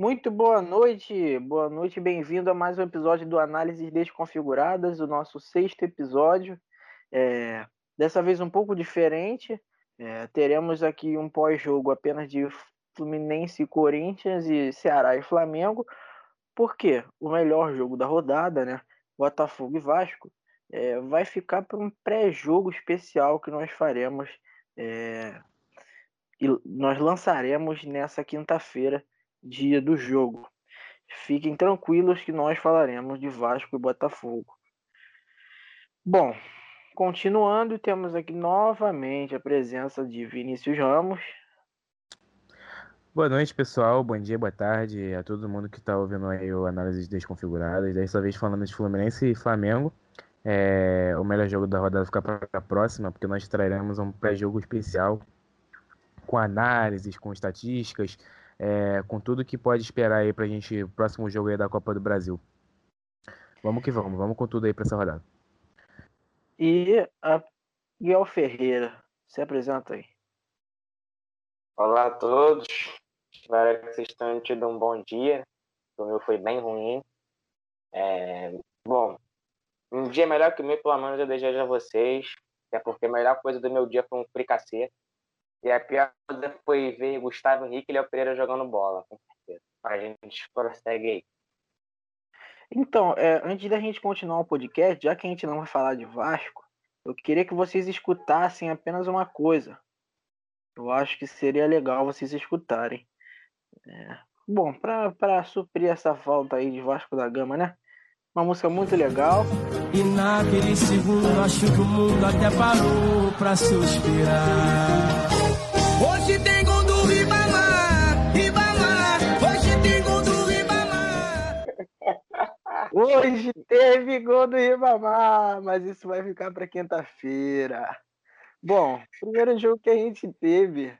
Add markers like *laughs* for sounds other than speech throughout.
Muito boa noite, boa noite, bem-vindo a mais um episódio do Análises Desconfiguradas, o nosso sexto episódio. É, dessa vez um pouco diferente, é, teremos aqui um pós-jogo apenas de Fluminense e Corinthians e Ceará e Flamengo, porque o melhor jogo da rodada, né, Botafogo e Vasco, é, vai ficar para um pré-jogo especial que nós faremos é, e nós lançaremos nessa quinta-feira, dia do jogo. Fiquem tranquilos que nós falaremos de Vasco e Botafogo. Bom, continuando, temos aqui novamente a presença de Vinícius Ramos. Boa noite, pessoal. Bom dia, boa tarde a todo mundo que está ouvindo aí o Análises Desconfiguradas. Dessa vez falando de Fluminense e Flamengo. É, o melhor jogo da rodada fica para a próxima, porque nós traremos um pré-jogo especial com análises, com estatísticas, é, com tudo que pode esperar aí para a gente, próximo jogo aí da Copa do Brasil. Vamos que vamos, vamos com tudo aí para essa rodada. E a Miguel Ferreira, se apresenta aí. Olá a todos, espero que vocês tenham tido um bom dia. O meu foi bem ruim. É, bom, um dia melhor que o meu, pelo menos eu desejo a vocês. Até porque a melhor coisa do meu dia foi um fricassê. E a pior coisa foi ver Gustavo Henrique e Léo Pereira jogando bola, com certeza. A gente prossegue aí. Então, é, antes da gente continuar o podcast, já que a gente não vai falar de Vasco, eu queria que vocês escutassem apenas uma coisa. Eu acho que seria legal vocês escutarem. É, bom, para suprir essa falta aí de Vasco da Gama, né? Uma música muito legal. E naquele segundo acho que o mundo até parou pra suspirar. Hoje teve gol do Ribamar, mas isso vai ficar para quinta-feira. Bom, primeiro jogo que a gente teve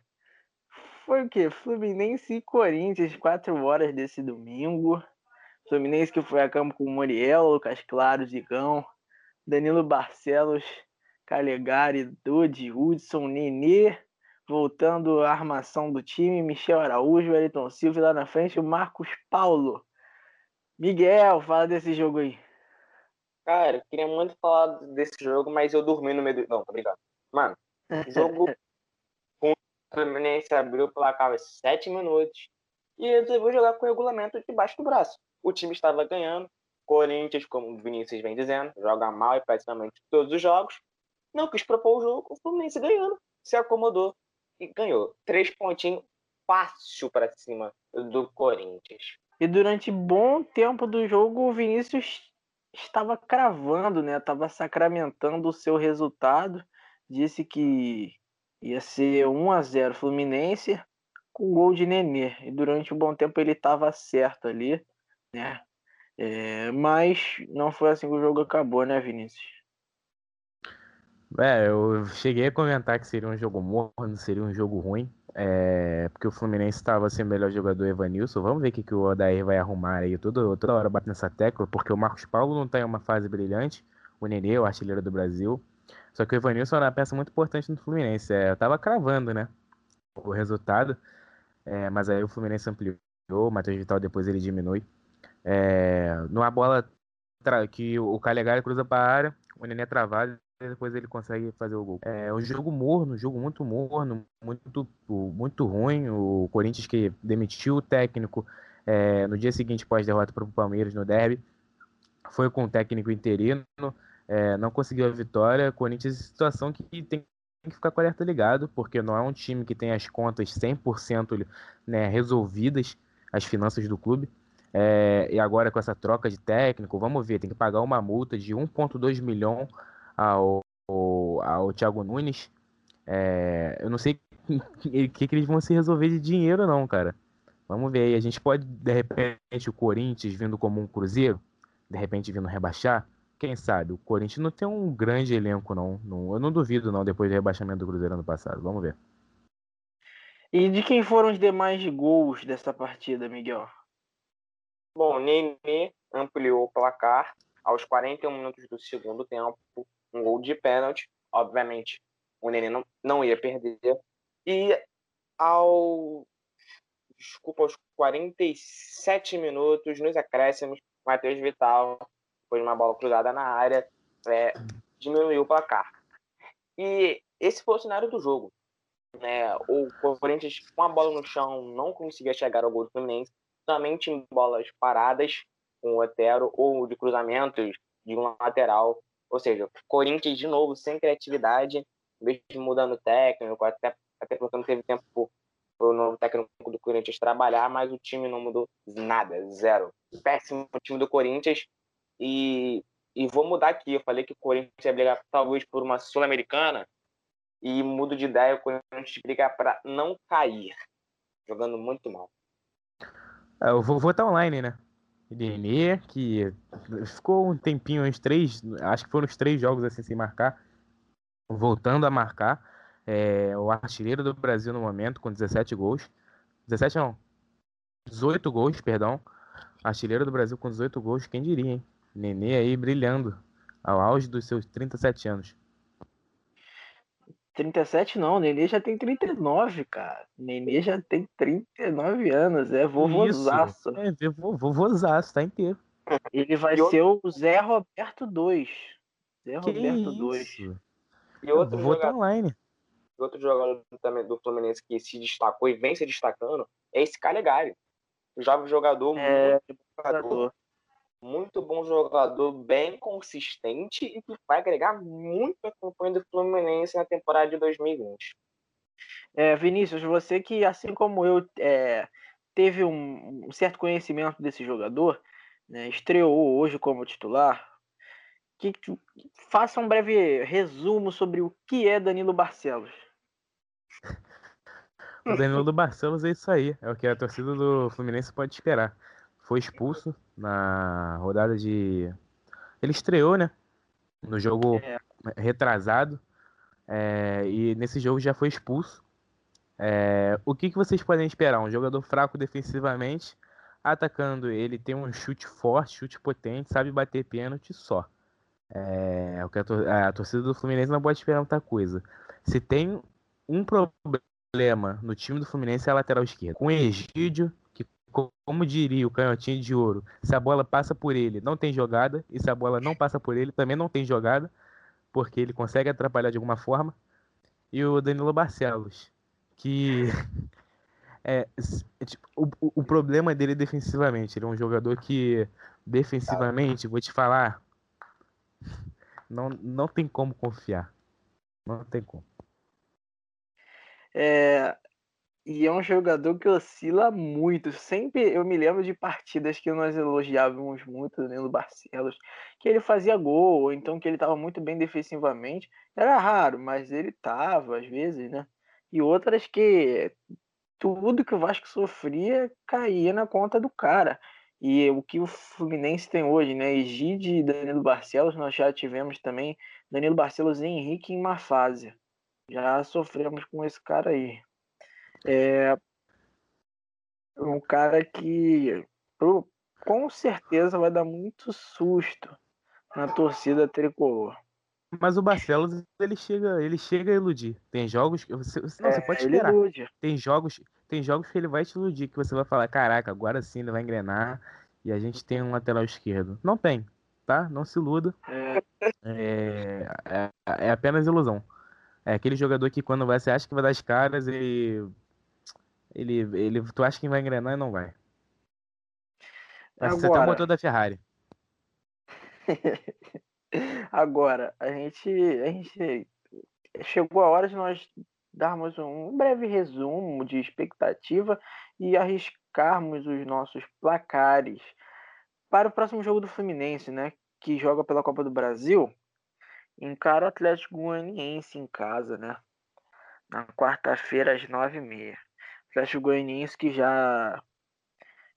foi o quê? Fluminense e Corinthians, quatro horas desse domingo. Fluminense que foi a campo com Muriel, Lucas Claro, Zigão, Danilo Barcelos, Calegari, Dodi, Hudson, Nenê, voltando a armação do time, Michel Araújo, Elton Silva lá na frente o Marcos Paulo. Miguel, fala desse jogo aí. Cara, eu queria muito falar desse jogo, mas eu dormi no meio do. Não, tô brincando. Mano, *laughs* jogo com o Fluminense abriu o placar aos 7 minutos e resolveu jogar com o regulamento debaixo do braço o time estava ganhando. Corinthians, como o Vinícius vem dizendo, joga mal e praticamente todos os jogos. Não quis propor o jogo, o Fluminense ganhando, se acomodou e ganhou. Três pontinhos fácil para cima do Corinthians. E durante bom tempo do jogo, o Vinícius estava cravando, né? Estava sacramentando o seu resultado. Disse que ia ser 1 a 0 Fluminense com gol de Nenê. E durante um bom tempo ele estava certo ali né? É, mas não foi assim que o jogo acabou, né, Vinícius? É, eu cheguei a comentar que seria um jogo morno, seria um jogo ruim, é, porque o Fluminense estava sem o melhor jogador Evanilson. Vamos ver o que, que o Odair vai arrumar aí. Toda, toda hora batendo nessa tecla, porque o Marcos Paulo não está em uma fase brilhante, o Nenê, o artilheiro do Brasil. Só que o Evanilson era uma peça muito importante no Fluminense. É, eu tava cravando, né? O resultado. É, mas aí o Fluminense ampliou, o Matheus Vital depois ele diminui. É, numa bola que o Calegari cruza para a área, o Nenê é travado depois ele consegue fazer o gol. É um jogo morno, um jogo muito morno, muito, muito ruim. O Corinthians que demitiu o técnico é, no dia seguinte pós-derrota para o Palmeiras no derby, foi com o técnico interino, é, não conseguiu a vitória. Corinthians situação que tem que ficar com alerta ligado, porque não é um time que tem as contas 100% né, resolvidas, as finanças do clube. É, e agora com essa troca de técnico, vamos ver, tem que pagar uma multa de 1,2 milhão ao, ao, ao Thiago Nunes. É, eu não sei o *laughs* que, que, eles vão se resolver de dinheiro, não, cara. Vamos ver aí. A gente pode, de repente, o Corinthians vindo como um Cruzeiro, de repente vindo rebaixar. Quem sabe? O Corinthians não tem um grande elenco, não. não eu não duvido, não, depois do rebaixamento do Cruzeiro ano passado. Vamos ver. E de quem foram os demais gols dessa partida, Miguel? Bom, Nenê ampliou o placar aos 41 minutos do segundo tempo, um gol de pênalti. Obviamente, o Nenê não, não ia perder. E ao desculpa, aos 47 minutos, nos acréscimos, Matheus Vital, depois de uma bola cruzada na área, é, diminuiu o placar. E esse foi o cenário do jogo. Né? O Corinthians, com a bola no chão, não conseguia chegar ao gol do Fluminense, somente em bolas paradas, com o Otero, ou de cruzamentos de um lateral. Ou seja, Corinthians de novo sem criatividade, mesmo mudando técnico, até, até porque não teve tempo para o novo técnico do Corinthians trabalhar, mas o time não mudou nada, zero. Péssimo time do Corinthians. E, e vou mudar aqui. Eu falei que o Corinthians ia brigar talvez por uma Sul-Americana. E mudo de ideia, o Corinthians briga para não cair. Jogando muito mal. É, eu vou votar online, né? Nenê, que ficou um tempinho, uns três, acho que foram os três jogos assim sem marcar, voltando a marcar. É, o artilheiro do Brasil no momento, com 17 gols. 17 não, 18 gols, perdão. Artilheiro do Brasil com 18 gols, quem diria, hein? Nenê aí brilhando ao auge dos seus 37 anos. 37 não, Nenê já tem 39, cara. Nenê já tem 39 anos, é vovozaço. É, vovozaço, tá inteiro. Ele vai e ser outro... o Zé Roberto 2. Zé que Roberto 2. E outro Vou jogador, online. outro jogador também do Fluminense que se destacou e vem se destacando é esse Calegari. O jovem jogador, é, muito jogador muito bom jogador, bem consistente e que vai agregar muito a campanha do Fluminense na temporada de 2020. É, Vinícius, você que, assim como eu, é, teve um, um, certo conhecimento desse jogador, né, estreou hoje como titular, que, que, faça um breve resumo sobre o que é Danilo Barcelos. O *laughs* Danilo Barcelos é isso aí, é o que a torcida do Fluminense pode esperar foi expulso na rodada de. Ele estreou, né? No jogo é. retrasado. É, e nesse jogo já foi expulso. É, o que, que vocês podem esperar? Um jogador fraco defensivamente, atacando ele tem um chute forte, chute potente, sabe bater pênalti só. É, o que a, tor a torcida do Fluminense não pode esperar muita coisa. Se tem um problema no time do Fluminense é a lateral esquerda. Com Egídio, como diria o canhotinho de ouro, se a bola passa por ele, não tem jogada, e se a bola não passa por ele, também não tem jogada, porque ele consegue atrapalhar de alguma forma. E o Danilo Barcelos, que *laughs* é, tipo, o, o problema dele é defensivamente. Ele é um jogador que, defensivamente, vou te falar, não, não tem como confiar. Não tem como. É, e é um jogador que oscila muito. Sempre eu me lembro de partidas que nós elogiávamos muito o Barcelos, que ele fazia gol, ou então que ele estava muito bem defensivamente. Era raro, mas ele estava às vezes, né? E outras que tudo que o Vasco sofria caía na conta do cara. E o que o Fluminense tem hoje, né? Egide e Danilo Barcelos, nós já tivemos também Danilo Barcelos e Henrique em má fase. Já sofremos com esse cara aí. É um cara que com certeza vai dar muito susto na torcida tricolor. Mas o Barcelos ele chega, ele chega a iludir. Tem jogos que você, não, é, você pode esperar. Tem jogos, tem jogos que ele vai te iludir que você vai falar, caraca, agora sim ele vai engrenar e a gente tem um lateral esquerdo. Não tem, tá? Não se iluda. É, é, é, é apenas ilusão. É aquele jogador que quando você acha que vai dar as caras, ele ele, ele, tu acha que vai engrenar e não vai. Agora... Você até o motor da Ferrari. *laughs* Agora, a gente, a gente chegou a hora de nós darmos um breve resumo de expectativa e arriscarmos os nossos placares para o próximo jogo do Fluminense, né? Que joga pela Copa do Brasil. Encara o Atlético Goianiense em casa, né? Na quarta-feira às nove e meia. Atlético Goianiense que já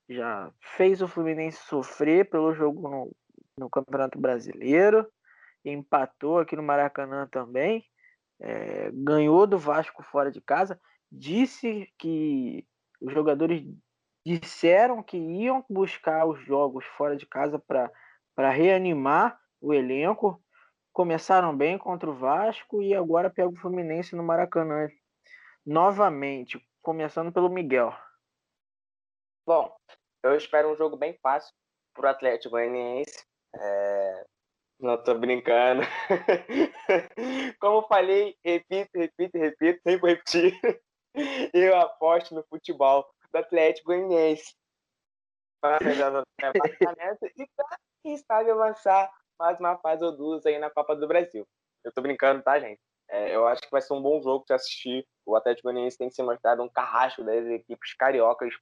já fez o Fluminense sofrer pelo jogo no, no Campeonato Brasileiro, empatou aqui no Maracanã também, é, ganhou do Vasco fora de casa, disse que os jogadores disseram que iam buscar os jogos fora de casa para reanimar o elenco. Começaram bem contra o Vasco e agora pega o Fluminense no Maracanã novamente começando pelo Miguel. Bom, eu espero um jogo bem fácil pro Atlético Goianiense. É... Não tô brincando. *laughs* Como falei, repito, repito, repito, sempre repetir. *laughs* Eu aposto no futebol do Atlético Goianiense. Para e para quem sabe avançar mais uma fase ou duas aí na Copa do Brasil. Eu tô brincando, tá, gente? É, eu acho que vai ser um bom jogo de assistir. O Atlético Goianiense tem se mostrado um carrasco das equipes cariocas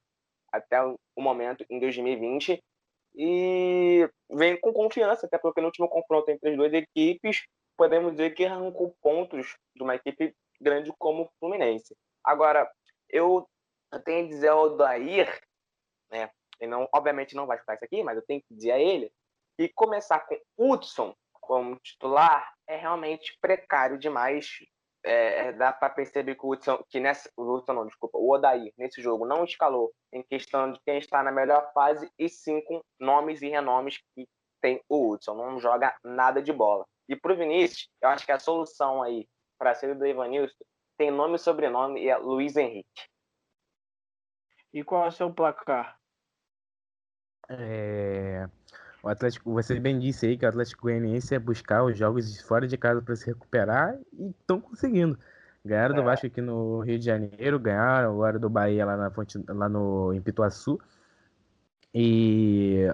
até o momento em 2020 e vem com confiança, até porque no último confronto entre as duas equipes, podemos dizer que arrancou pontos de uma equipe grande como o Fluminense. Agora, eu, tenho que dizer ao Dair, né, ele não, obviamente não vai escutar isso aqui, mas eu tenho que dizer a ele, que começar com Hudson como titular é realmente precário demais é, é, dá para perceber que o Hudson, que nessa, o Hudson não, desculpa, o Odair nesse jogo não escalou em questão de quem está na melhor fase e sim com nomes e renomes que tem o Hudson, não joga nada de bola. E para o Vinícius, eu acho que a solução aí para ser do Ivanilson tem nome e sobrenome e é Luiz Henrique. E qual é o seu placar? É... O Atlético, você bem disse aí que o Atlético Goianiense é buscar os jogos fora de casa para se recuperar e estão conseguindo. Ganharam é. do Vasco aqui no Rio de Janeiro, ganharam agora do Bahia lá, na Fonte, lá no em Pituaçu. E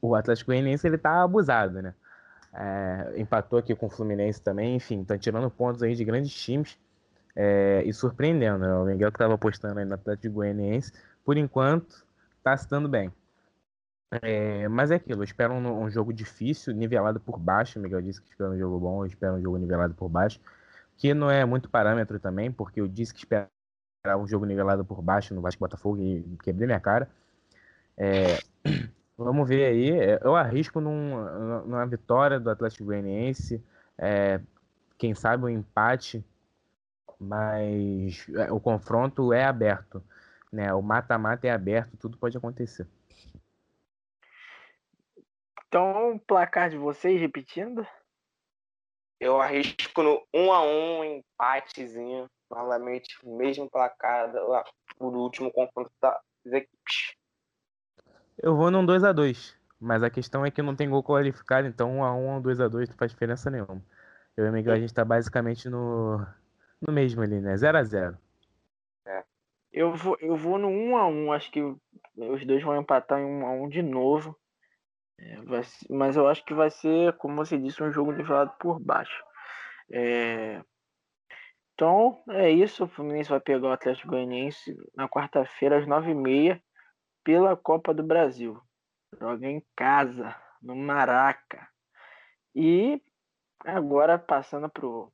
o Atlético Goianiense ele tá abusado, né? É, empatou aqui com o Fluminense também, enfim, estão tirando pontos aí de grandes times é, e surpreendendo. Né? O Miguel que estava apostando aí no Atlético Goianiense, por enquanto, está se dando bem. É, mas é aquilo, eu espero um, um, jogo difícil, nivelado por baixo. O Miguel disse que espera um jogo bom, eu espero um jogo nivelado por baixo. Que não é muito parâmetro também, porque eu disse que esperava um jogo nivelado por baixo no Vasco Botafogo e quebrei minha cara. É, *clears throat* vamos ver aí. É, eu arrisco num, numa vitória do Atlético Goianiense. É, quem sabe um empate, mas é, o confronto é aberto. Né? O mata-mata é aberto, tudo pode acontecer. Então, o placar de vocês, repetindo? Eu arrisco no 1 a 1 empatezinho. Novamente, mesmo placar lá por último confronto das equipes. Eu vou num 2 a 2 mas a questão é que não tem gol qualificado, então 1 a 1 ou 2 a 2 não faz diferença nenhuma. Eu e o Miguel, a gente tá basicamente no, no mesmo ali, né? 0 a 0 É. Eu vou, eu vou no 1 a 1 acho que os dois vão empatar em 1 a 1 de novo. É, vai, mas eu acho que vai ser, como você disse, um jogo nivelado por baixo. É, então é isso. O Fluminense vai pegar o Atlético Goianiense na quarta-feira às nove e meia pela Copa do Brasil. Joga em casa, no Maraca. E agora passando pro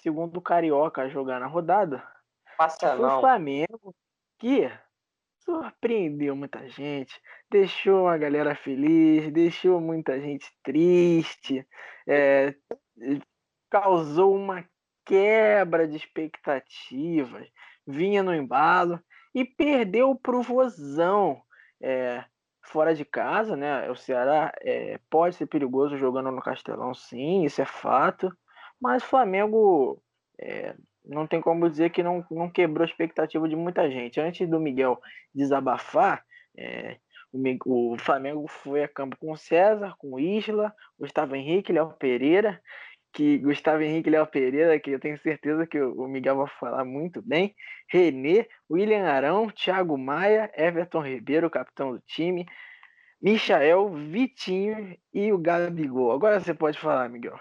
segundo carioca a jogar na rodada. Passa não. O Flamengo que surpreendeu muita gente, deixou a galera feliz, deixou muita gente triste, é, causou uma quebra de expectativas, vinha no embalo e perdeu pro Vozão. É, fora de casa, né? O Ceará é, pode ser perigoso jogando no Castelão, sim, isso é fato. Mas o Flamengo não tem como dizer que não, não quebrou a expectativa de muita gente. Antes do Miguel desabafar, é, o, o, Flamengo foi a campo com César, com Isla, Gustavo Henrique, Léo Pereira, que Gustavo Henrique Léo Pereira, que eu tenho certeza que o, o Miguel vai falar muito bem, Renê, William Arão, Thiago Maia, Everton Ribeiro, capitão do time, Michael, Vitinho e o Gabigol. Agora você pode falar, Miguel.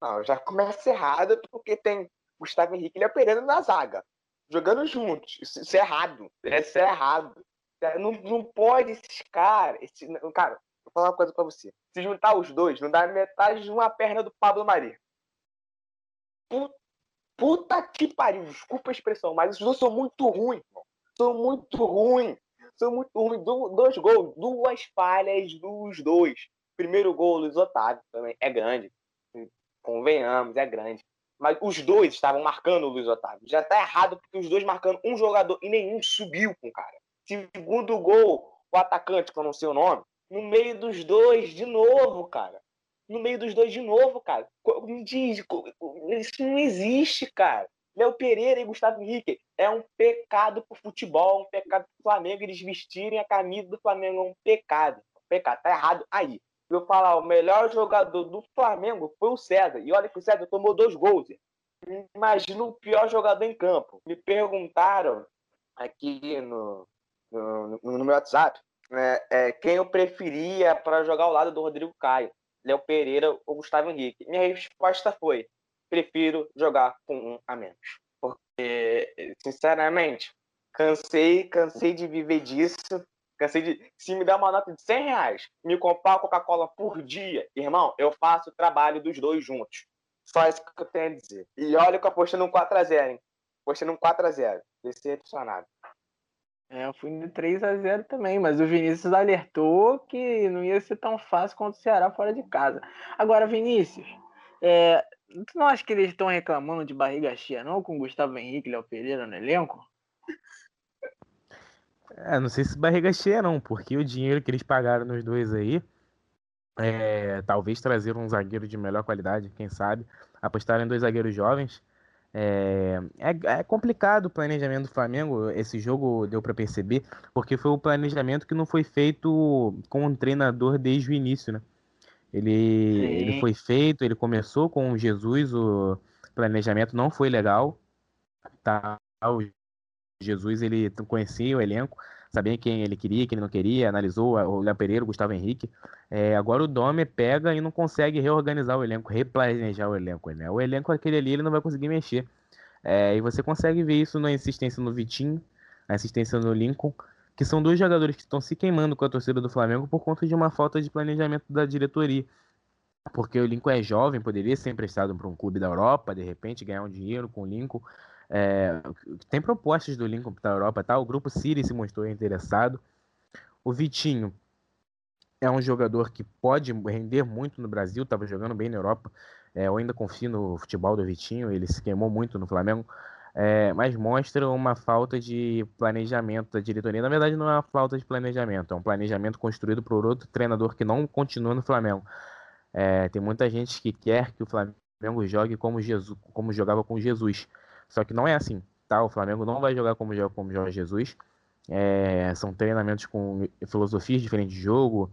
Não, já começa errado porque tem Gustavo Henrique e Léo Pereira na zaga, jogando juntos. Isso, isso é errado. Isso é errado. É, não, não pode esses caras. Esse, cara, vou falar uma coisa pra você. Se juntar os dois, não dá metade de uma perna do Pablo Mari. Puta, puta que pariu. Desculpa a expressão, mas os dois são muito ruins, São muito ruins. São muito ruins. Do, dois gols, duas falhas dos dois. Primeiro gol, Luiz Otávio também. É grande. Convenhamos, é grande. Mas os dois estavam marcando o Luiz Otávio. Já tá errado porque os dois marcando um jogador e nenhum subiu com o cara. Segundo gol, o atacante, que eu não sei o nome, no meio dos dois de novo, cara. No meio dos dois de novo, cara. Me diz, isso não existe, cara. Léo Pereira e Gustavo Henrique. É um pecado pro futebol, um pecado pro Flamengo eles vestirem a camisa do Flamengo. É um pecado. Um pecado. Tá errado aí. Eu falar, o melhor jogador do Flamengo foi o César. E olha que o César tomou dois gols. Imagina o pior jogador em campo. Me perguntaram aqui no, no, no meu WhatsApp né, é, quem eu preferia para jogar ao lado do Rodrigo Caio, Léo Pereira ou Gustavo Henrique. Minha resposta foi: prefiro jogar com um a menos. Porque, sinceramente, cansei, cansei de viver disso. Cansei de. Se me der uma nota de 100 reais, me comprar Coca-Cola por dia, irmão, eu faço o trabalho dos dois juntos. Só isso que eu tenho a dizer. E olha que eu apostei num 4x0, hein? Apostei num 4x0. Decepcionado. É, eu fui no 3 a 0 também, mas o Vinícius alertou que não ia ser tão fácil quanto o Ceará fora de casa. Agora, Vinícius, é, tu não acha que eles estão reclamando de barriga cheia, não, com o Gustavo Henrique e Léo Pereira no elenco? É, não sei se barriga cheia, não, porque o dinheiro que eles pagaram nos dois aí, é, talvez trazer um zagueiro de melhor qualidade, quem sabe, apostar em dois zagueiros jovens é, é, é, complicado o planejamento do Flamengo. Esse jogo deu para perceber, porque foi o planejamento que não foi feito com um treinador desde o início, né? Ele, ele foi feito, ele começou com o Jesus, o planejamento não foi legal. Tá? O Jesus ele conhecia o elenco, sabia quem ele queria, quem ele não queria, analisou o Léo Pereira, o Gustavo Henrique. É, agora o Dome pega e não consegue reorganizar o elenco, replanejar o elenco. Né? O elenco aquele ali ele não vai conseguir mexer. É, e você consegue ver isso na insistência no Vitinho, na insistência no Lincoln, que são dois jogadores que estão se queimando com a torcida do Flamengo por conta de uma falta de planejamento da diretoria. Porque o Lincoln é jovem, poderia ser emprestado para um clube da Europa, de repente ganhar um dinheiro com o Lincoln. É, tem propostas do Lincoln para a Europa, tá? O grupo Siri se mostrou interessado. O Vitinho é um jogador que pode render muito no Brasil, estava jogando bem na Europa. É, eu ainda confio no futebol do Vitinho, ele se queimou muito no Flamengo. É, mas mostra uma falta de planejamento da diretoria. Na verdade, não é uma falta de planejamento, é um planejamento construído por outro treinador que não continua no Flamengo. É, tem muita gente que quer que o Flamengo jogue como, Jesus, como jogava com Jesus. Só que não é assim, tá? O Flamengo não vai jogar como joga como joga Jesus. É, são treinamentos com filosofias diferentes de jogo.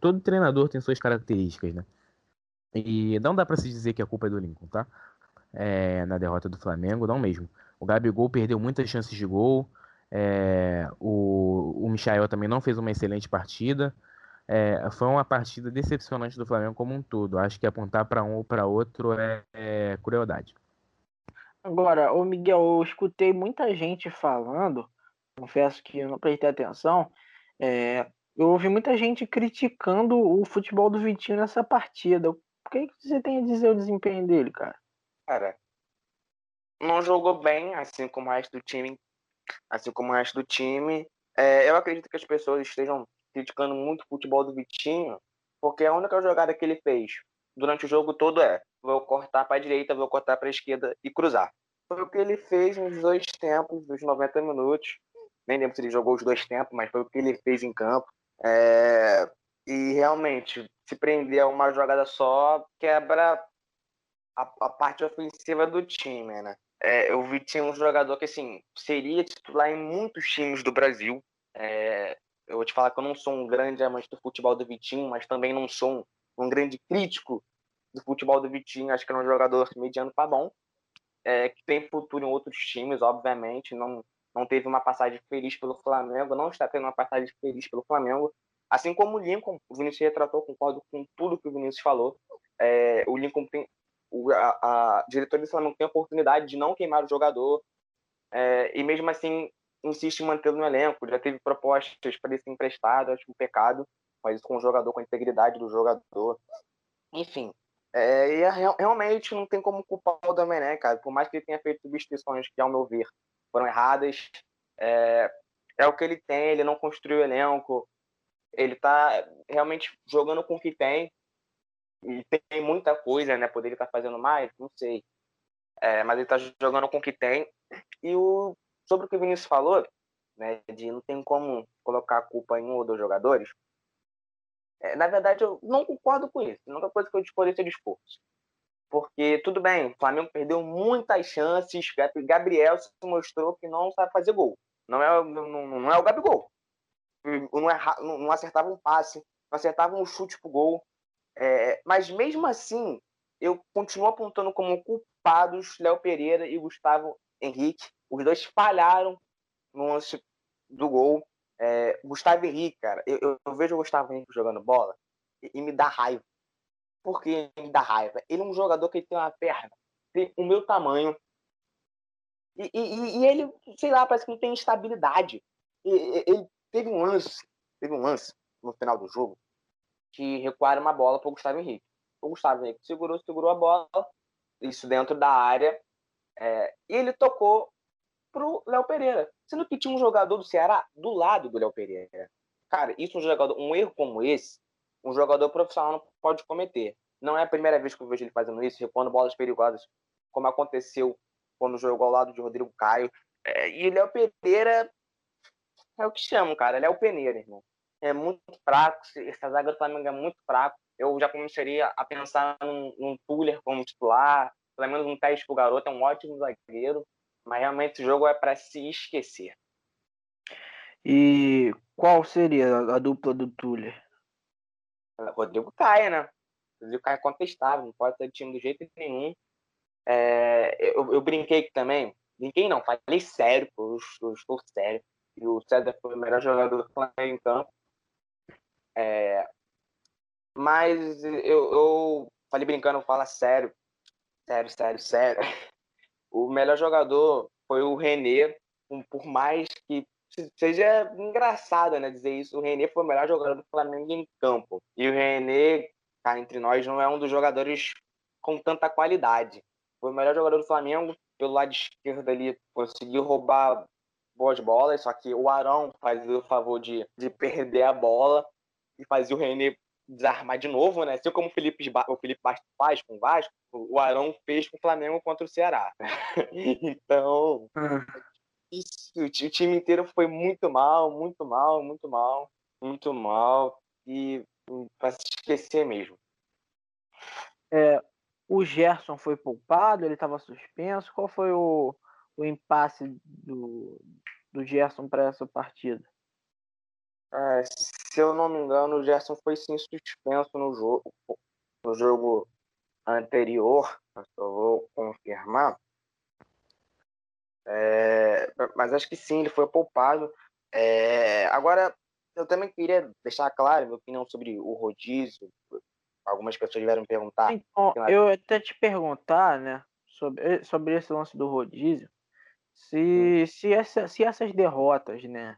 Todo treinador tem suas características, né? E não dá para se dizer que a culpa é do Lincoln, tá? É, na derrota do Flamengo, não mesmo. O Gabigol perdeu muitas chances de gol. É, o, o Michael também não fez uma excelente partida. É, foi uma partida decepcionante do Flamengo como um todo. Acho que apontar para um ou para outro é, é crueldade. Agora, o Miguel, eu escutei muita gente falando, confesso que eu não prestei atenção, é, eu ouvi muita gente criticando o futebol do Vitinho nessa partida. O que, que você tem a dizer o desempenho dele, cara? Cara, não jogou bem, assim como o resto do time. Assim como o resto do time. É, eu acredito que as pessoas estejam criticando muito o futebol do Vitinho, porque a única jogada que ele fez durante o jogo todo é vou cortar para a direita, vou cortar para a esquerda e cruzar. Foi o que ele fez nos dois tempos, dos 90 minutos. Nem lembro se ele jogou os dois tempos, mas foi o que ele fez em campo. É... E realmente, se prender a uma jogada só, quebra a, a parte ofensiva do time, né? É, eu vi tinha um jogador que, assim, seria titular em muitos times do Brasil. É, eu vou te falar que eu não sou um grande amante do futebol do Vitinho, mas também não sou um, um grande crítico do futebol do Vitinho, acho que é um jogador mediano para bom, é, que tem futuro em outros times, obviamente, não, não teve uma passagem feliz pelo Flamengo, não está tendo uma passagem feliz pelo Flamengo, assim como o Lincoln, o Vinícius retratou, concordo com tudo que o Vinícius falou, é, o Lincoln tem, o, a, a diretoria do Flamengo tem a oportunidade de não queimar o jogador, é, e mesmo assim insiste em mantê-lo no elenco, já teve propostas para ele ser emprestado, acho um pecado, mas com o jogador, com a integridade do jogador, enfim, é, e é, realmente não tem como culpar o Domenech, cara. Por mais que ele tenha feito substituições que, ao meu ver, foram erradas, é, é o que ele tem, ele não construiu o elenco, ele tá realmente jogando com o que tem, e tem muita coisa, né? Poderia estar tá fazendo mais, não sei. É, mas ele tá jogando com o que tem. E o, sobre o que o Vinícius falou, né, de não tem como colocar a culpa em um ou dois jogadores, é, na verdade, eu não concordo com isso. A única coisa que eu discordo é discurso. Porque, tudo bem, o Flamengo perdeu muitas chances, Gabriel se mostrou que não sabe fazer gol. Não é, não, não é o Gabigol. Não, é, não acertava um passe, não acertava um chute pro gol. É, mas mesmo assim, eu continuo apontando como culpados Léo Pereira e Gustavo Henrique. Os dois falharam no lance do gol. É, Gustavo Henrique, cara, eu, eu, vejo o Gustavo Henrique jogando bola e, e, me dá raiva. Por que me dá raiva? Ele é um jogador que tem uma perna, tem o meu tamanho. E, e, e ele, sei lá, parece que não tem estabilidade. ele teve um lance, teve um lance no final do jogo que recuaram uma bola para o Gustavo Henrique. O Gustavo Henrique segurou, segurou a bola, isso dentro da área, é, e ele tocou pro Léo Pereira. Sendo que tinha um jogador do Ceará do lado do Léo Pereira. Cara, isso um jogador, um erro como esse, um jogador profissional não pode cometer. Não é a primeira vez que eu vejo ele fazendo isso, repondo bolas perigosas, como aconteceu quando jogou ao lado de Rodrigo Caio. É, e Léo Pereira é o que chamam, cara. Ele é o peneira, irmão é muito fraco, essa zaga do Flamengo é muito fraco. Eu já começaria a pensar num, num como titular, pelo menos um teste pro garoto, é um ótimo zagueiro, mas realmente esse jogo é para se esquecer. E qual seria a, dupla do Tuller? Rodrigo Caia, né? Rodrigo Caia é contestável, não pode ser time do jeito nenhum. É, eu, eu, brinquei também, brinquei não, falei sério, eu, eu estou sério. E o César foi o melhor jogador do Flamengo em campo. É, mas eu, eu falei brincando, fala sério. Sério, sério, sério. O melhor jogador foi o René, por mais que seja engraçado, né, dizer isso. O René foi o melhor jogador do Flamengo em campo. E o René, cá entre nós, não é um dos jogadores com tanta qualidade. Foi o melhor jogador do Flamengo, pelo lado esquerdo ali, conseguiu roubar boas bolas, só que o Arão fazia o favor de, de perder a bola e fazia o René desarmar de novo, né? Assim como o Felipe, o Felipe Bastos faz com o Vasco, o Arão fez com o Flamengo contra o Ceará. *laughs* então, isso, o time inteiro foi muito mal, muito mal, muito mal, muito mal e hum, para se esquecer mesmo. É, o Gerson foi poupado, ele estava suspenso. Qual foi o, o impasse do, do Gerson para essa partida? É, se eu não me engano, o Gerson foi sim suspenso no jogo, no jogo anterior, eu vou confirmar. É, mas acho que sim, ele foi poupado. É, agora, eu também queria deixar claro minha opinião sobre o rodízio. Algumas pessoas vieram perguntar. Então, eu até te perguntar, né, sobre, sobre esse lance do rodízio, se, hum. se, essa, se essas derrotas, né,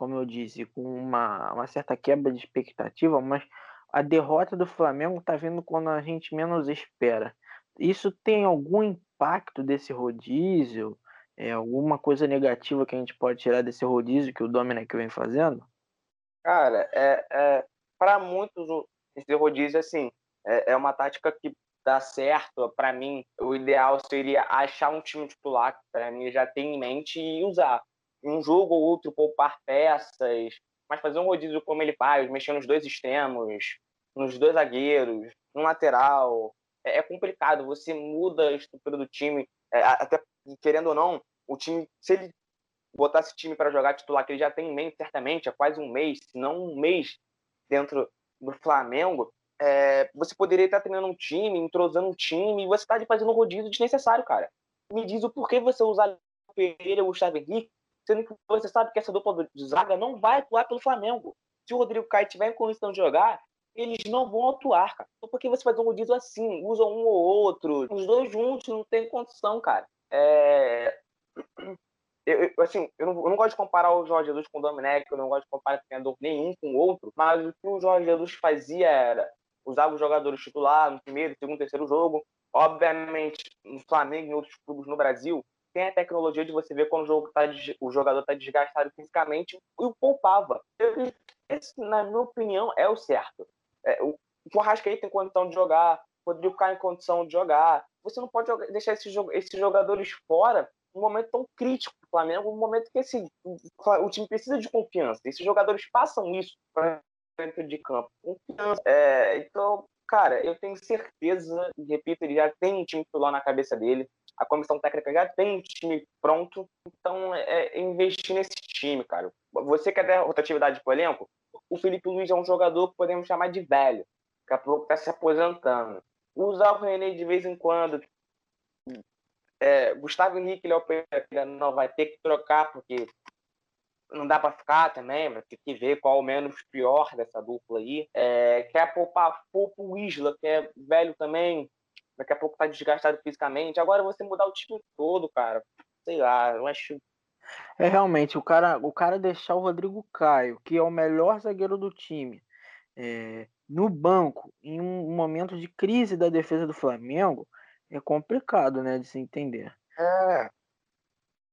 como eu disse, com uma, uma certa quebra de expectativa, mas a derrota do Flamengo está vindo quando a gente menos espera. Isso tem algum impacto desse rodízio? É, alguma coisa negativa que a gente pode tirar desse rodízio que o Dominic vem fazendo? Cara, é, é para muitos esse rodízio assim é, é uma tática que dá certo. Para mim, o ideal seria achar um time titular que para mim já tem em mente e usar um jogo ou outro poupar peças, mas fazer um rodízio como ele faz, mexer nos dois extremos, nos dois zagueiros, no lateral, é, é complicado. Você muda a estrutura do time, é, até querendo ou não, o time, se ele botar esse time para jogar titular, que ele já tem em mente certamente há quase um mês, se não um mês dentro do Flamengo, é, você poderia estar treinando um time, entrosando um time, e você está fazendo um rodízio desnecessário, cara. Me diz o porquê você usar o Pereira ou o Gustavo Henrique sendo que você sabe que essa dupla de zaga não vai atuar pelo Flamengo. Se o Rodrigo Caio tiver em condição de jogar, eles não vão atuar, cara. Então, por que você faz um rodízio assim? Usa um ou outro. Os dois juntos não tem condição, cara. É... Eu, eu, assim, eu não, eu não, gosto de comparar o Jorge Jesus com o Domenech, eu não gosto de comparar treinador nenhum com o outro, mas o que o Jorge Jesus fazia era usava os jogadores titular no primeiro, segundo, terceiro jogo. Obviamente, no Flamengo e em outros clubes no Brasil, tem a tecnologia de você ver quando o, jogo tá, o jogador está desgastado fisicamente e o poupava. Esse, na minha opinião, é o certo. É, o, o Arrascaí tem condição de jogar, o Rodrigo em condição de jogar. Você não pode jogar, deixar esses, jogadores fora num momento tão crítico do Flamengo, um momento que esse, o time precisa de confiança. Esses jogadores passam isso dentro de campo. Confiança. É, então, cara, eu tenho certeza, repito, ele já tem um time titular na cabeça dele, a comissão técnica já tem um time pronto, então é, é investir nesse time, cara. Você quer dar rotatividade pro elenco? O Felipe Luiz é um jogador que podemos chamar de velho, daqui a pouco tá se aposentando. Usar o René de vez em quando. É, Gustavo Henrique, ele, é não vai ter que trocar, porque não dá para ficar também, vai ter que ver qual o menos pior dessa dupla aí. É, quer poupar o Isla, que é velho também, daqui a pouco tá desgastado fisicamente. Agora você mudar o time todo, cara, sei lá, eu acho. É realmente o cara, o cara deixar o Rodrigo Caio, que é o melhor zagueiro do time, é, no banco, em um momento de crise da defesa do Flamengo, é complicado, né, de se entender. É.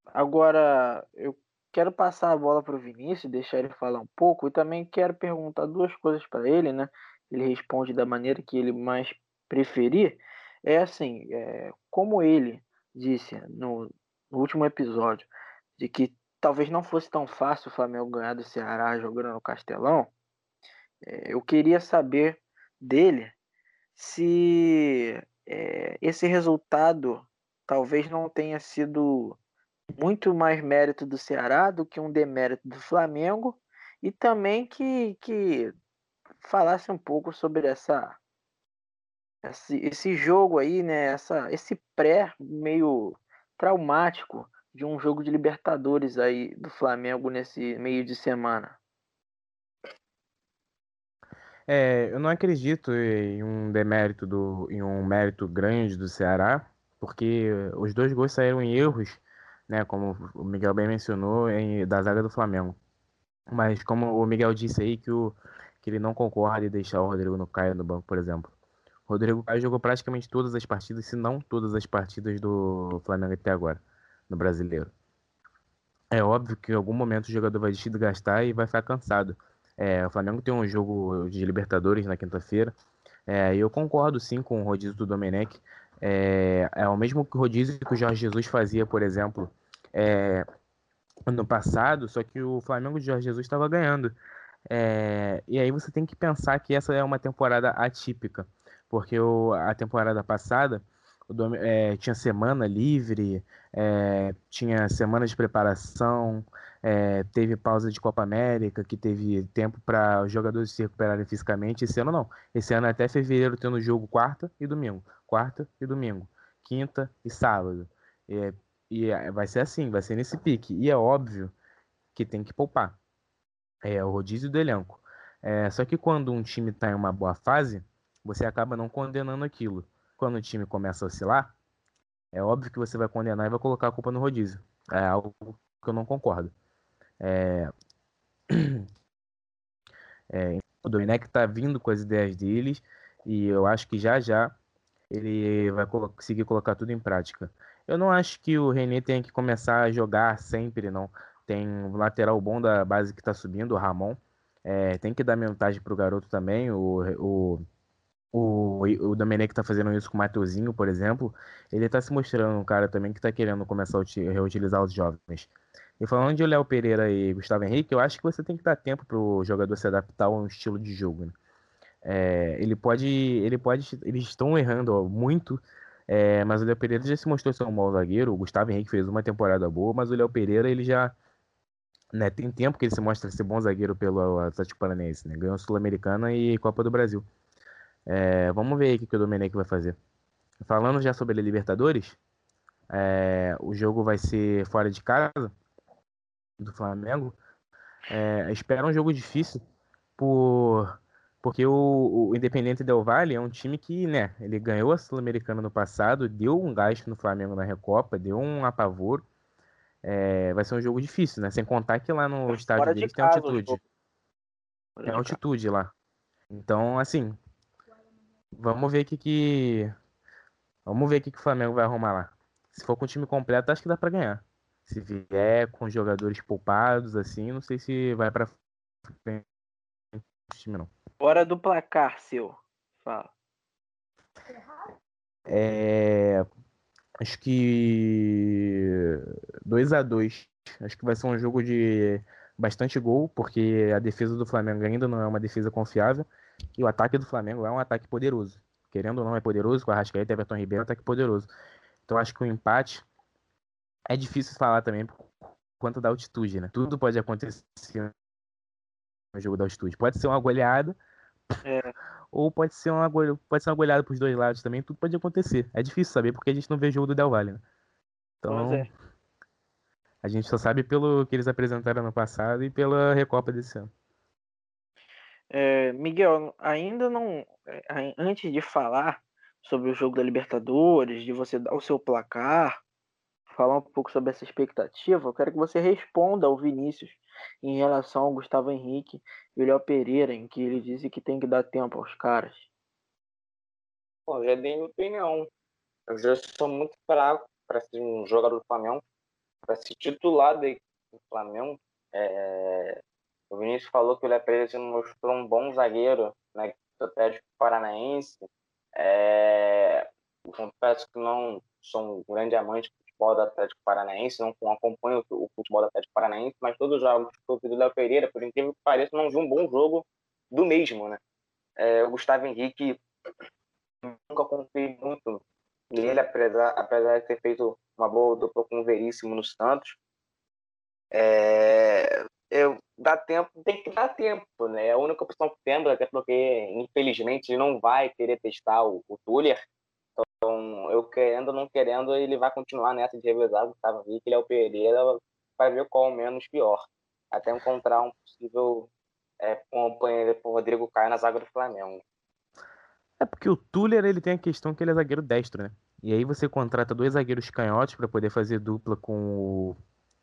Agora, eu quero passar a bola para o Vinícius, deixar ele falar um pouco, e também quero perguntar duas coisas para ele, né? Ele responde da maneira que ele mais preferir. É assim, é, como ele disse no, no, último episódio, de que talvez não fosse tão fácil o Flamengo ganhar do Ceará jogando no Castelão, é, eu queria saber dele se é, esse resultado talvez não tenha sido muito mais mérito do Ceará do que um demérito do Flamengo e também que, que falasse um pouco sobre essa esse, esse jogo aí, né, essa, esse pré meio traumático de um jogo de Libertadores aí do Flamengo nesse meio de semana. É, eu não acredito em um demérito do, em um mérito grande do Ceará, porque os dois gols saíram em erros né? Como o Miguel bem mencionou, em, da zaga do Flamengo. Mas como o Miguel disse aí que, o, que ele não concorda em deixar o Rodrigo no Caio no banco, por exemplo. O Rodrigo Caio jogou praticamente todas as partidas, se não todas as partidas do Flamengo até agora, no brasileiro. É óbvio que em algum momento o jogador vai desgastar e vai ficar cansado. É, o Flamengo tem um jogo de Libertadores na quinta-feira. É, eu concordo sim com o rodízio do Domenech. É, é o mesmo rodízio que o Jorge Jesus fazia, por exemplo, é, ano passado, só que o Flamengo de Jorge Jesus estava ganhando. É, e aí você tem que pensar que essa é uma temporada atípica, porque o, a temporada passada o, é, tinha semana livre, é, tinha semana de preparação, é, teve pausa de Copa América, que teve tempo para os jogadores se recuperarem fisicamente. Esse ano não. Esse ano até fevereiro tendo jogo quarta e domingo. Quarta e domingo. Quinta e sábado. É, e vai ser assim, vai ser nesse pique. E é óbvio que tem que poupar. É o rodízio do elenco. É, só que quando um time está em uma boa fase, você acaba não condenando aquilo. Quando o time começa a oscilar, é óbvio que você vai condenar e vai colocar a culpa no rodízio. É algo que eu não concordo. É... *clears throat* É, o Domenech está vindo com as ideias deles e eu acho que já já ele vai conseguir colocar tudo em prática. Eu não acho que o René tenha que começar a jogar sempre, não. Tem um lateral bom da base que está subindo, o Ramon. É, tem que dar minutagem para o garoto também. O, o, o, o Domenech está fazendo isso com o Mateuzinho, por exemplo. Ele está se mostrando um cara também que está querendo começar a reutilizar os jovens. E falando de Léo Pereira e Gustavo Henrique, eu acho que você tem que dar tempo para o jogador se adaptar a um estilo de jogo. Né? É, ele pode, ele pode, eles estão errando ó, muito é, mas o Léo Pereira já se mostrou ser um bom zagueiro. O Gustavo Henrique fez uma temporada boa, mas o Léo Pereira ele já né, tem tempo que ele se mostra ser bom zagueiro pelo Atlético Paranaense. Né? Ganhou Sul-Americana e Copa do Brasil. É, vamos ver aí o que o Domenech vai fazer. Falando já sobre a Libertadores, é, o jogo vai ser fora de casa do Flamengo. É, espera um jogo difícil por porque o, o Independente Del Valle é um time que, né, ele ganhou a Sul-Americana no passado, deu um gasto no Flamengo na Recopa, deu um apavoro. É, vai ser um jogo difícil, né? Sem contar que lá no estádio Fora deles de tem altitude. Tem altitude lá. Então, assim, vamos ver o que que... Vamos ver o que, que o Flamengo vai arrumar lá. Se for com o time completo, acho que dá para ganhar. Se vier com jogadores poupados, assim, não sei se vai para frente time, não. Hora do placar, seu. Fala. É... Acho que 2 a 2 Acho que vai ser um jogo de bastante gol, porque a defesa do Flamengo ainda não é uma defesa confiável e o ataque do Flamengo é um ataque poderoso. Querendo ou não, é poderoso, com a Rascaeta e Everton Ribeiro, é um ataque poderoso. Então acho que o empate é difícil falar também por quanto da altitude, né? Tudo pode acontecer no jogo da altitude. Pode ser uma goleada, é. ou pode ser uma, pode ser uma goleada pros dois lados também, tudo pode acontecer. É difícil saber porque a gente não vê jogo do Del Valle, né? Então, é. a gente só sabe pelo que eles apresentaram no passado e pela Recopa desse ano. É, Miguel, ainda não. É, antes de falar sobre o jogo da Libertadores, de você dar o seu placar, falar um pouco sobre essa expectativa, eu quero que você responda ao Vinícius em relação ao Gustavo Henrique e o Léo Pereira, em que ele disse que tem que dar tempo aos caras. Bom, já dei minha opinião. Eu já sou muito fraco para ser um jogador do Flamengo, para ser titular do Flamengo. É... O Vinícius falou que o Léo Pereira mostrou um bom zagueiro né, do Atlético Paranaense. É... confesso que não sou um grande amante do futebol do Atlético Paranaense, não acompanho o futebol do Atlético Paranaense, mas todos os jogos que eu vi do Léo Pereira, por incrível que pareça, não vi um bom jogo do mesmo, né? É, o Gustavo Henrique nunca confiei muito nele, apesar, apesar de ter feito uma boa dupla com o Veríssimo no Santos. É, eu, dá tempo, tem que dar tempo, né? É a única opção que temos, até porque, infelizmente, ele não vai querer testar o, o Tuller, então, eu querendo ou não querendo, ele vai continuar nessa de revezar o Gustavo Henrique, ele é o Pereira, para ver qual é o menos pior. Até encontrar um possível é, companheiro para o Rodrigo Caio na zaga do Flamengo. É porque o Tuller ele tem a questão que ele é zagueiro destro, né? E aí você contrata dois zagueiros canhotes para poder fazer dupla com o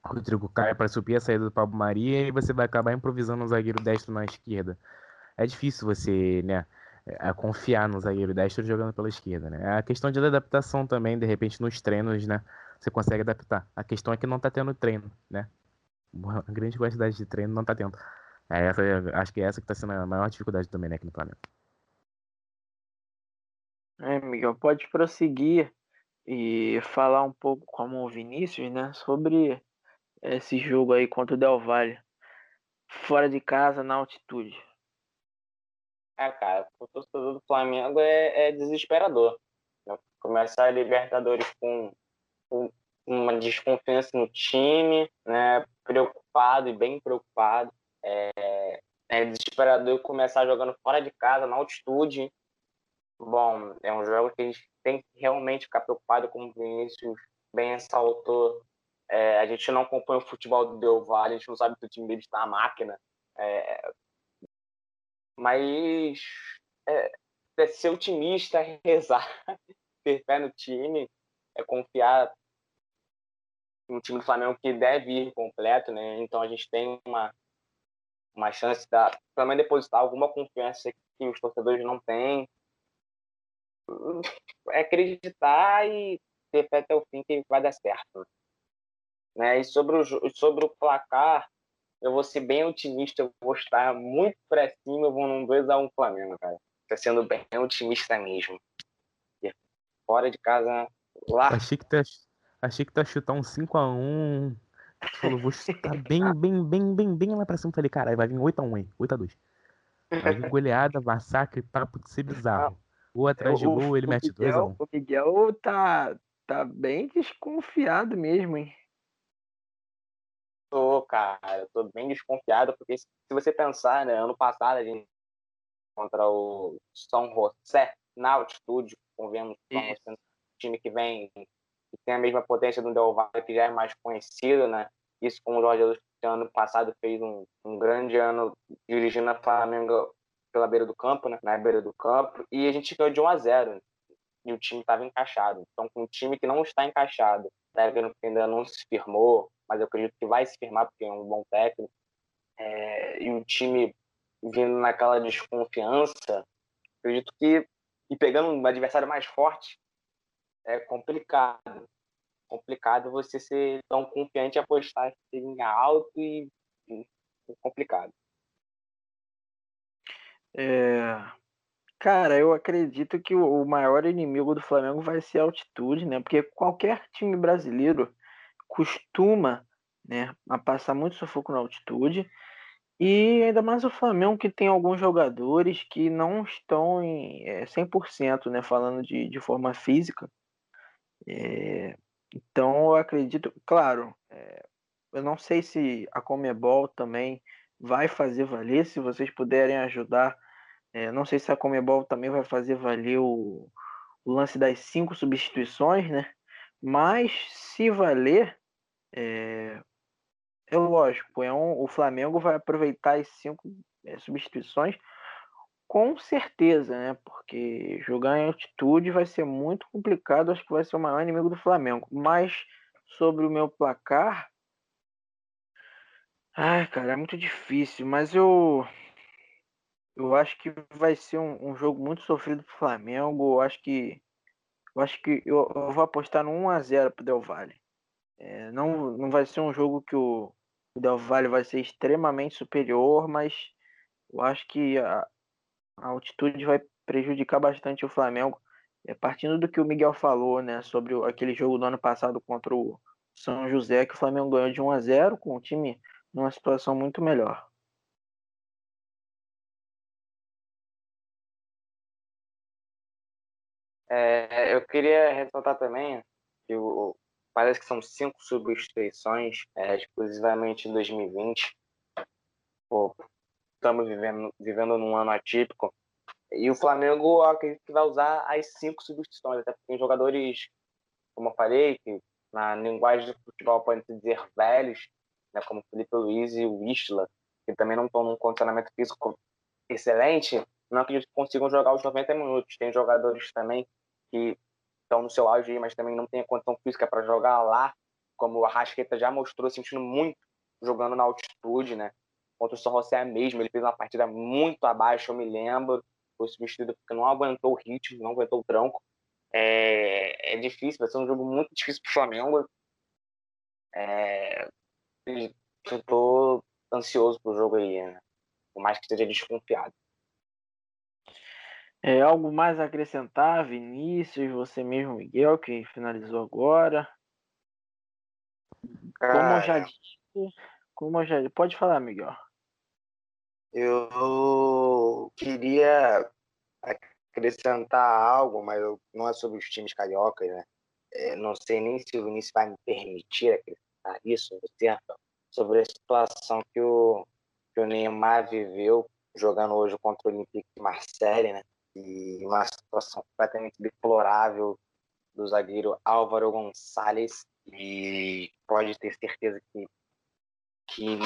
Rodrigo Caio para subir a saída do Pablo Maria e você vai acabar improvisando um zagueiro destro na esquerda. É difícil você, né? confiar no zagueiro destro jogando pela esquerda, né? É a questão de adaptação também, de repente nos treinos, né? Você consegue adaptar. A questão é que não tá tendo treino, né? Uma grande quantidade de treino não tá tendo. É essa, acho que é essa que tá sendo a maior dificuldade também, né, aqui no Flamengo. É, Miguel, pode prosseguir e falar um pouco como o Vinícius, né, sobre esse jogo aí contra o Del Valle, fora de casa, na altitude. É, cara, o torcedor do Flamengo é, é desesperador. Começar a Libertadores com, com, uma desconfiança no time, né? preocupado e bem preocupado. É, é desesperador começar jogando fora de casa, na altitude. Bom, é um jogo que a gente tem que realmente ficar preocupado, como o Vinícius bem ressaltou. É, a gente não acompanha o futebol do Del Valle, a gente não sabe se o time dele está na máquina. É, mas é, é ser otimista, *laughs* rezar, ter fé no time, é confiar no time do Flamengo que deve ir completo, né? Então a gente tem uma, uma chance pelo menos depositar alguma confiança que os torcedores não têm. É acreditar e ter fé até o fim que vai dar certo. Né? E sobre o, sobre o placar, eu vou ser bem otimista, eu vou estar muito pra cima, eu vou num 2x1 Flamengo, cara. Tá sendo bem otimista mesmo. Fora de casa, lá. Achei que tá, achei que tá chutar um 5x1. Tu falou, vou chutar bem, bem, bem, bem, bem lá pra cima. Falei, caralho, vai vir 8x1 aí, 8x2. Vai vir goleada, massacre, papo de ser bizarro. Ou atrás de gol, ele mete 2x1. O Miguel tá, tá bem desconfiado mesmo, hein? Cara, eu tô bem desconfiado, porque se você pensar, né, ano passado a gente contra o São José na altitude, convemos com um time que vem que tem a mesma potência do Del Valle, que já é mais conhecido, né? Isso como o Jorge Jesus ano passado fez um, um grande ano dirigindo a Flamengo pela beira do campo, né? Na beira do campo, e a gente ganhou de 1 a 0 e o time estava encaixado. Então, com um time que não está encaixado, técnico que ainda não se firmou, mas eu acredito que vai se firmar porque é um bom técnico. É, e o time vindo naquela desconfiança, acredito que e pegando um adversário mais forte é complicado. Complicado você ser tão confiante e apostar em alto e, e complicado. É, cara, eu acredito que o maior inimigo do Flamengo vai ser a altitude, né? Porque qualquer time brasileiro costuma né, a passar muito sufoco na altitude. E ainda mais o Flamengo, que tem alguns jogadores que não estão em é, 100%, né, falando de, de forma física. É, então, eu acredito, claro, é, eu não sei se a Comebol também vai fazer valer, se vocês puderem ajudar. Não sei se a Comebol também vai fazer valer o, o lance das cinco substituições, né? Mas se valer, é, é lógico, é um, o Flamengo vai aproveitar as cinco é, substituições com certeza, né? Porque jogar em altitude vai ser muito complicado, acho que vai ser o maior inimigo do Flamengo. Mas sobre o meu placar, ai, cara, é muito difícil, mas eu eu acho que vai ser um, um jogo muito sofrido pro Flamengo. Eu acho que eu acho que eu, eu vou apostar no 1 a 0 pro Del Valle. É, não, não vai ser um jogo que o, o Del Valle vai ser extremamente superior, mas eu acho que a, a altitude vai prejudicar bastante o Flamengo. É, partindo do que o Miguel falou, né, sobre o, aquele jogo do ano passado contra o São José, que o Flamengo ganhou de 1 a 0 com o time numa situação muito melhor. É, eu queria ressaltar também que o, parece que são cinco substituições é, exclusivamente em 2020. Pô, estamos vivendo, vivendo num ano atípico. E o Flamengo acredito que vai usar as cinco substituições, até porque tem jogadores, como eu falei, que na linguagem do futebol podem se dizer velhos, né, como o Felipe Luiz e o Isla, que também não estão num condicionamento físico excelente, não acredito que consigam jogar os 90 minutos. Tem jogadores também que estão no seu auge, mas também não tem a condição física para jogar lá, como o Arrasqueta já mostrou, sentindo muito jogando na altitude, né? Contra o São José mesmo, ele fez uma partida muito abaixo, eu me lembro. Foi substituído porque não aguentou o ritmo, não aguentou o tranco. É, é difícil, vai ser um jogo muito difícil para o Flamengo. É, eu ansioso pro jogo aí, né? Por mais que esteja desconfiado. É, algo mais a acrescentar, Vinícius, você mesmo, Miguel, que finalizou agora. Cara, como eu já disse, como eu já pode falar, Miguel. Eu queria acrescentar algo, mas não é sobre os times cariocas, né? É, não sei nem se o Vinícius vai me permitir acrescentar isso, sobre a situação que o, que o Neymar viveu jogando hoje contra o Olympique de Marseille, né? E uma situação completamente deplorável do zagueiro Álvaro Gonçalves e pode ter certeza que, que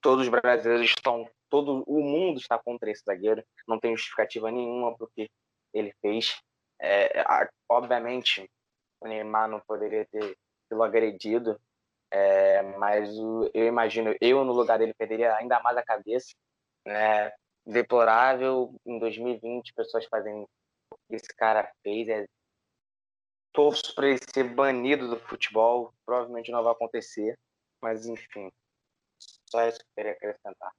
todos os brasileiros estão, todo o mundo está contra esse zagueiro, não tem justificativa nenhuma para o que ele fez. É, obviamente, o Neymar não poderia ter sido agredido, é, mas o, eu imagino, eu no lugar dele perderia ainda mais a cabeça, né? Deplorável, em 2020 pessoas fazem o que esse cara fez, é torço para ele ser banido do futebol, provavelmente não vai acontecer, mas enfim, só isso que eu queria acrescentar.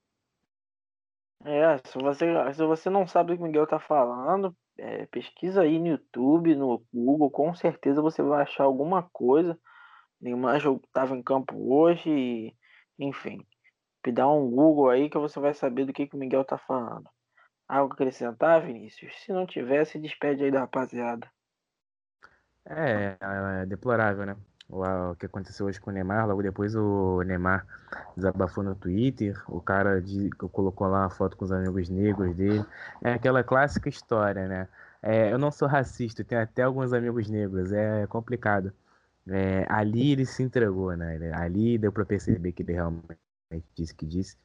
É, se você, se você não sabe o que o Miguel tá falando, é, pesquisa aí no YouTube, no Google, com certeza você vai achar alguma coisa. Neymar estava em campo hoje, e, enfim. Dá um Google aí que você vai saber do que, que o Miguel tá falando. Algo acrescentar, Vinícius? Se não tiver, se despede aí da rapaziada. É, é deplorável, né? O, que aconteceu hoje com o Neymar, logo depois o Neymar desabafou no Twitter, o cara de, colocou lá uma foto com os amigos negros dele. É aquela clássica história, né? É, eu não sou racista, tenho até alguns amigos negros, é complicado. É, ali ele se entregou, né? Ali deu para perceber que ele realmente disse que disse.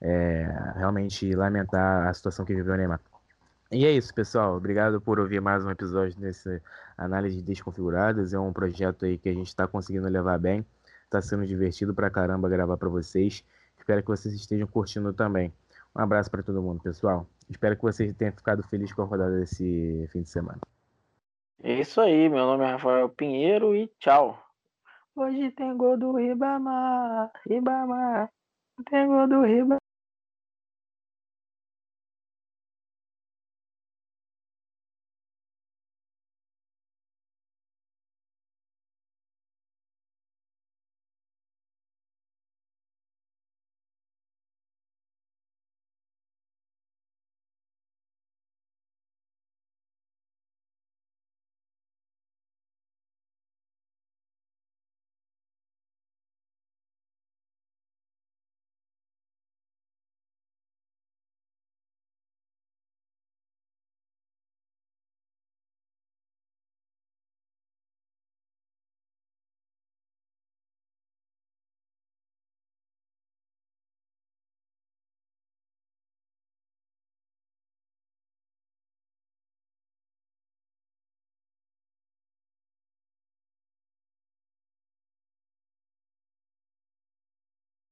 É, realmente lamentar a situação que viveu o Neymar. E é isso, pessoal. Obrigado por ouvir mais um episódio desse Análise Desconfiguradas. É um projeto aí que a gente está conseguindo levar bem. Está sendo divertido pra caramba gravar para vocês. Espero que vocês estejam curtindo também. Um abraço para todo mundo, pessoal. Espero que vocês tenham ficado felizes com a rodada desse fim de semana. É isso aí, meu nome é Rafael Pinheiro e tchau. Hoje tem gol do Ribamar, Ribamar, tem gol do Ribamar.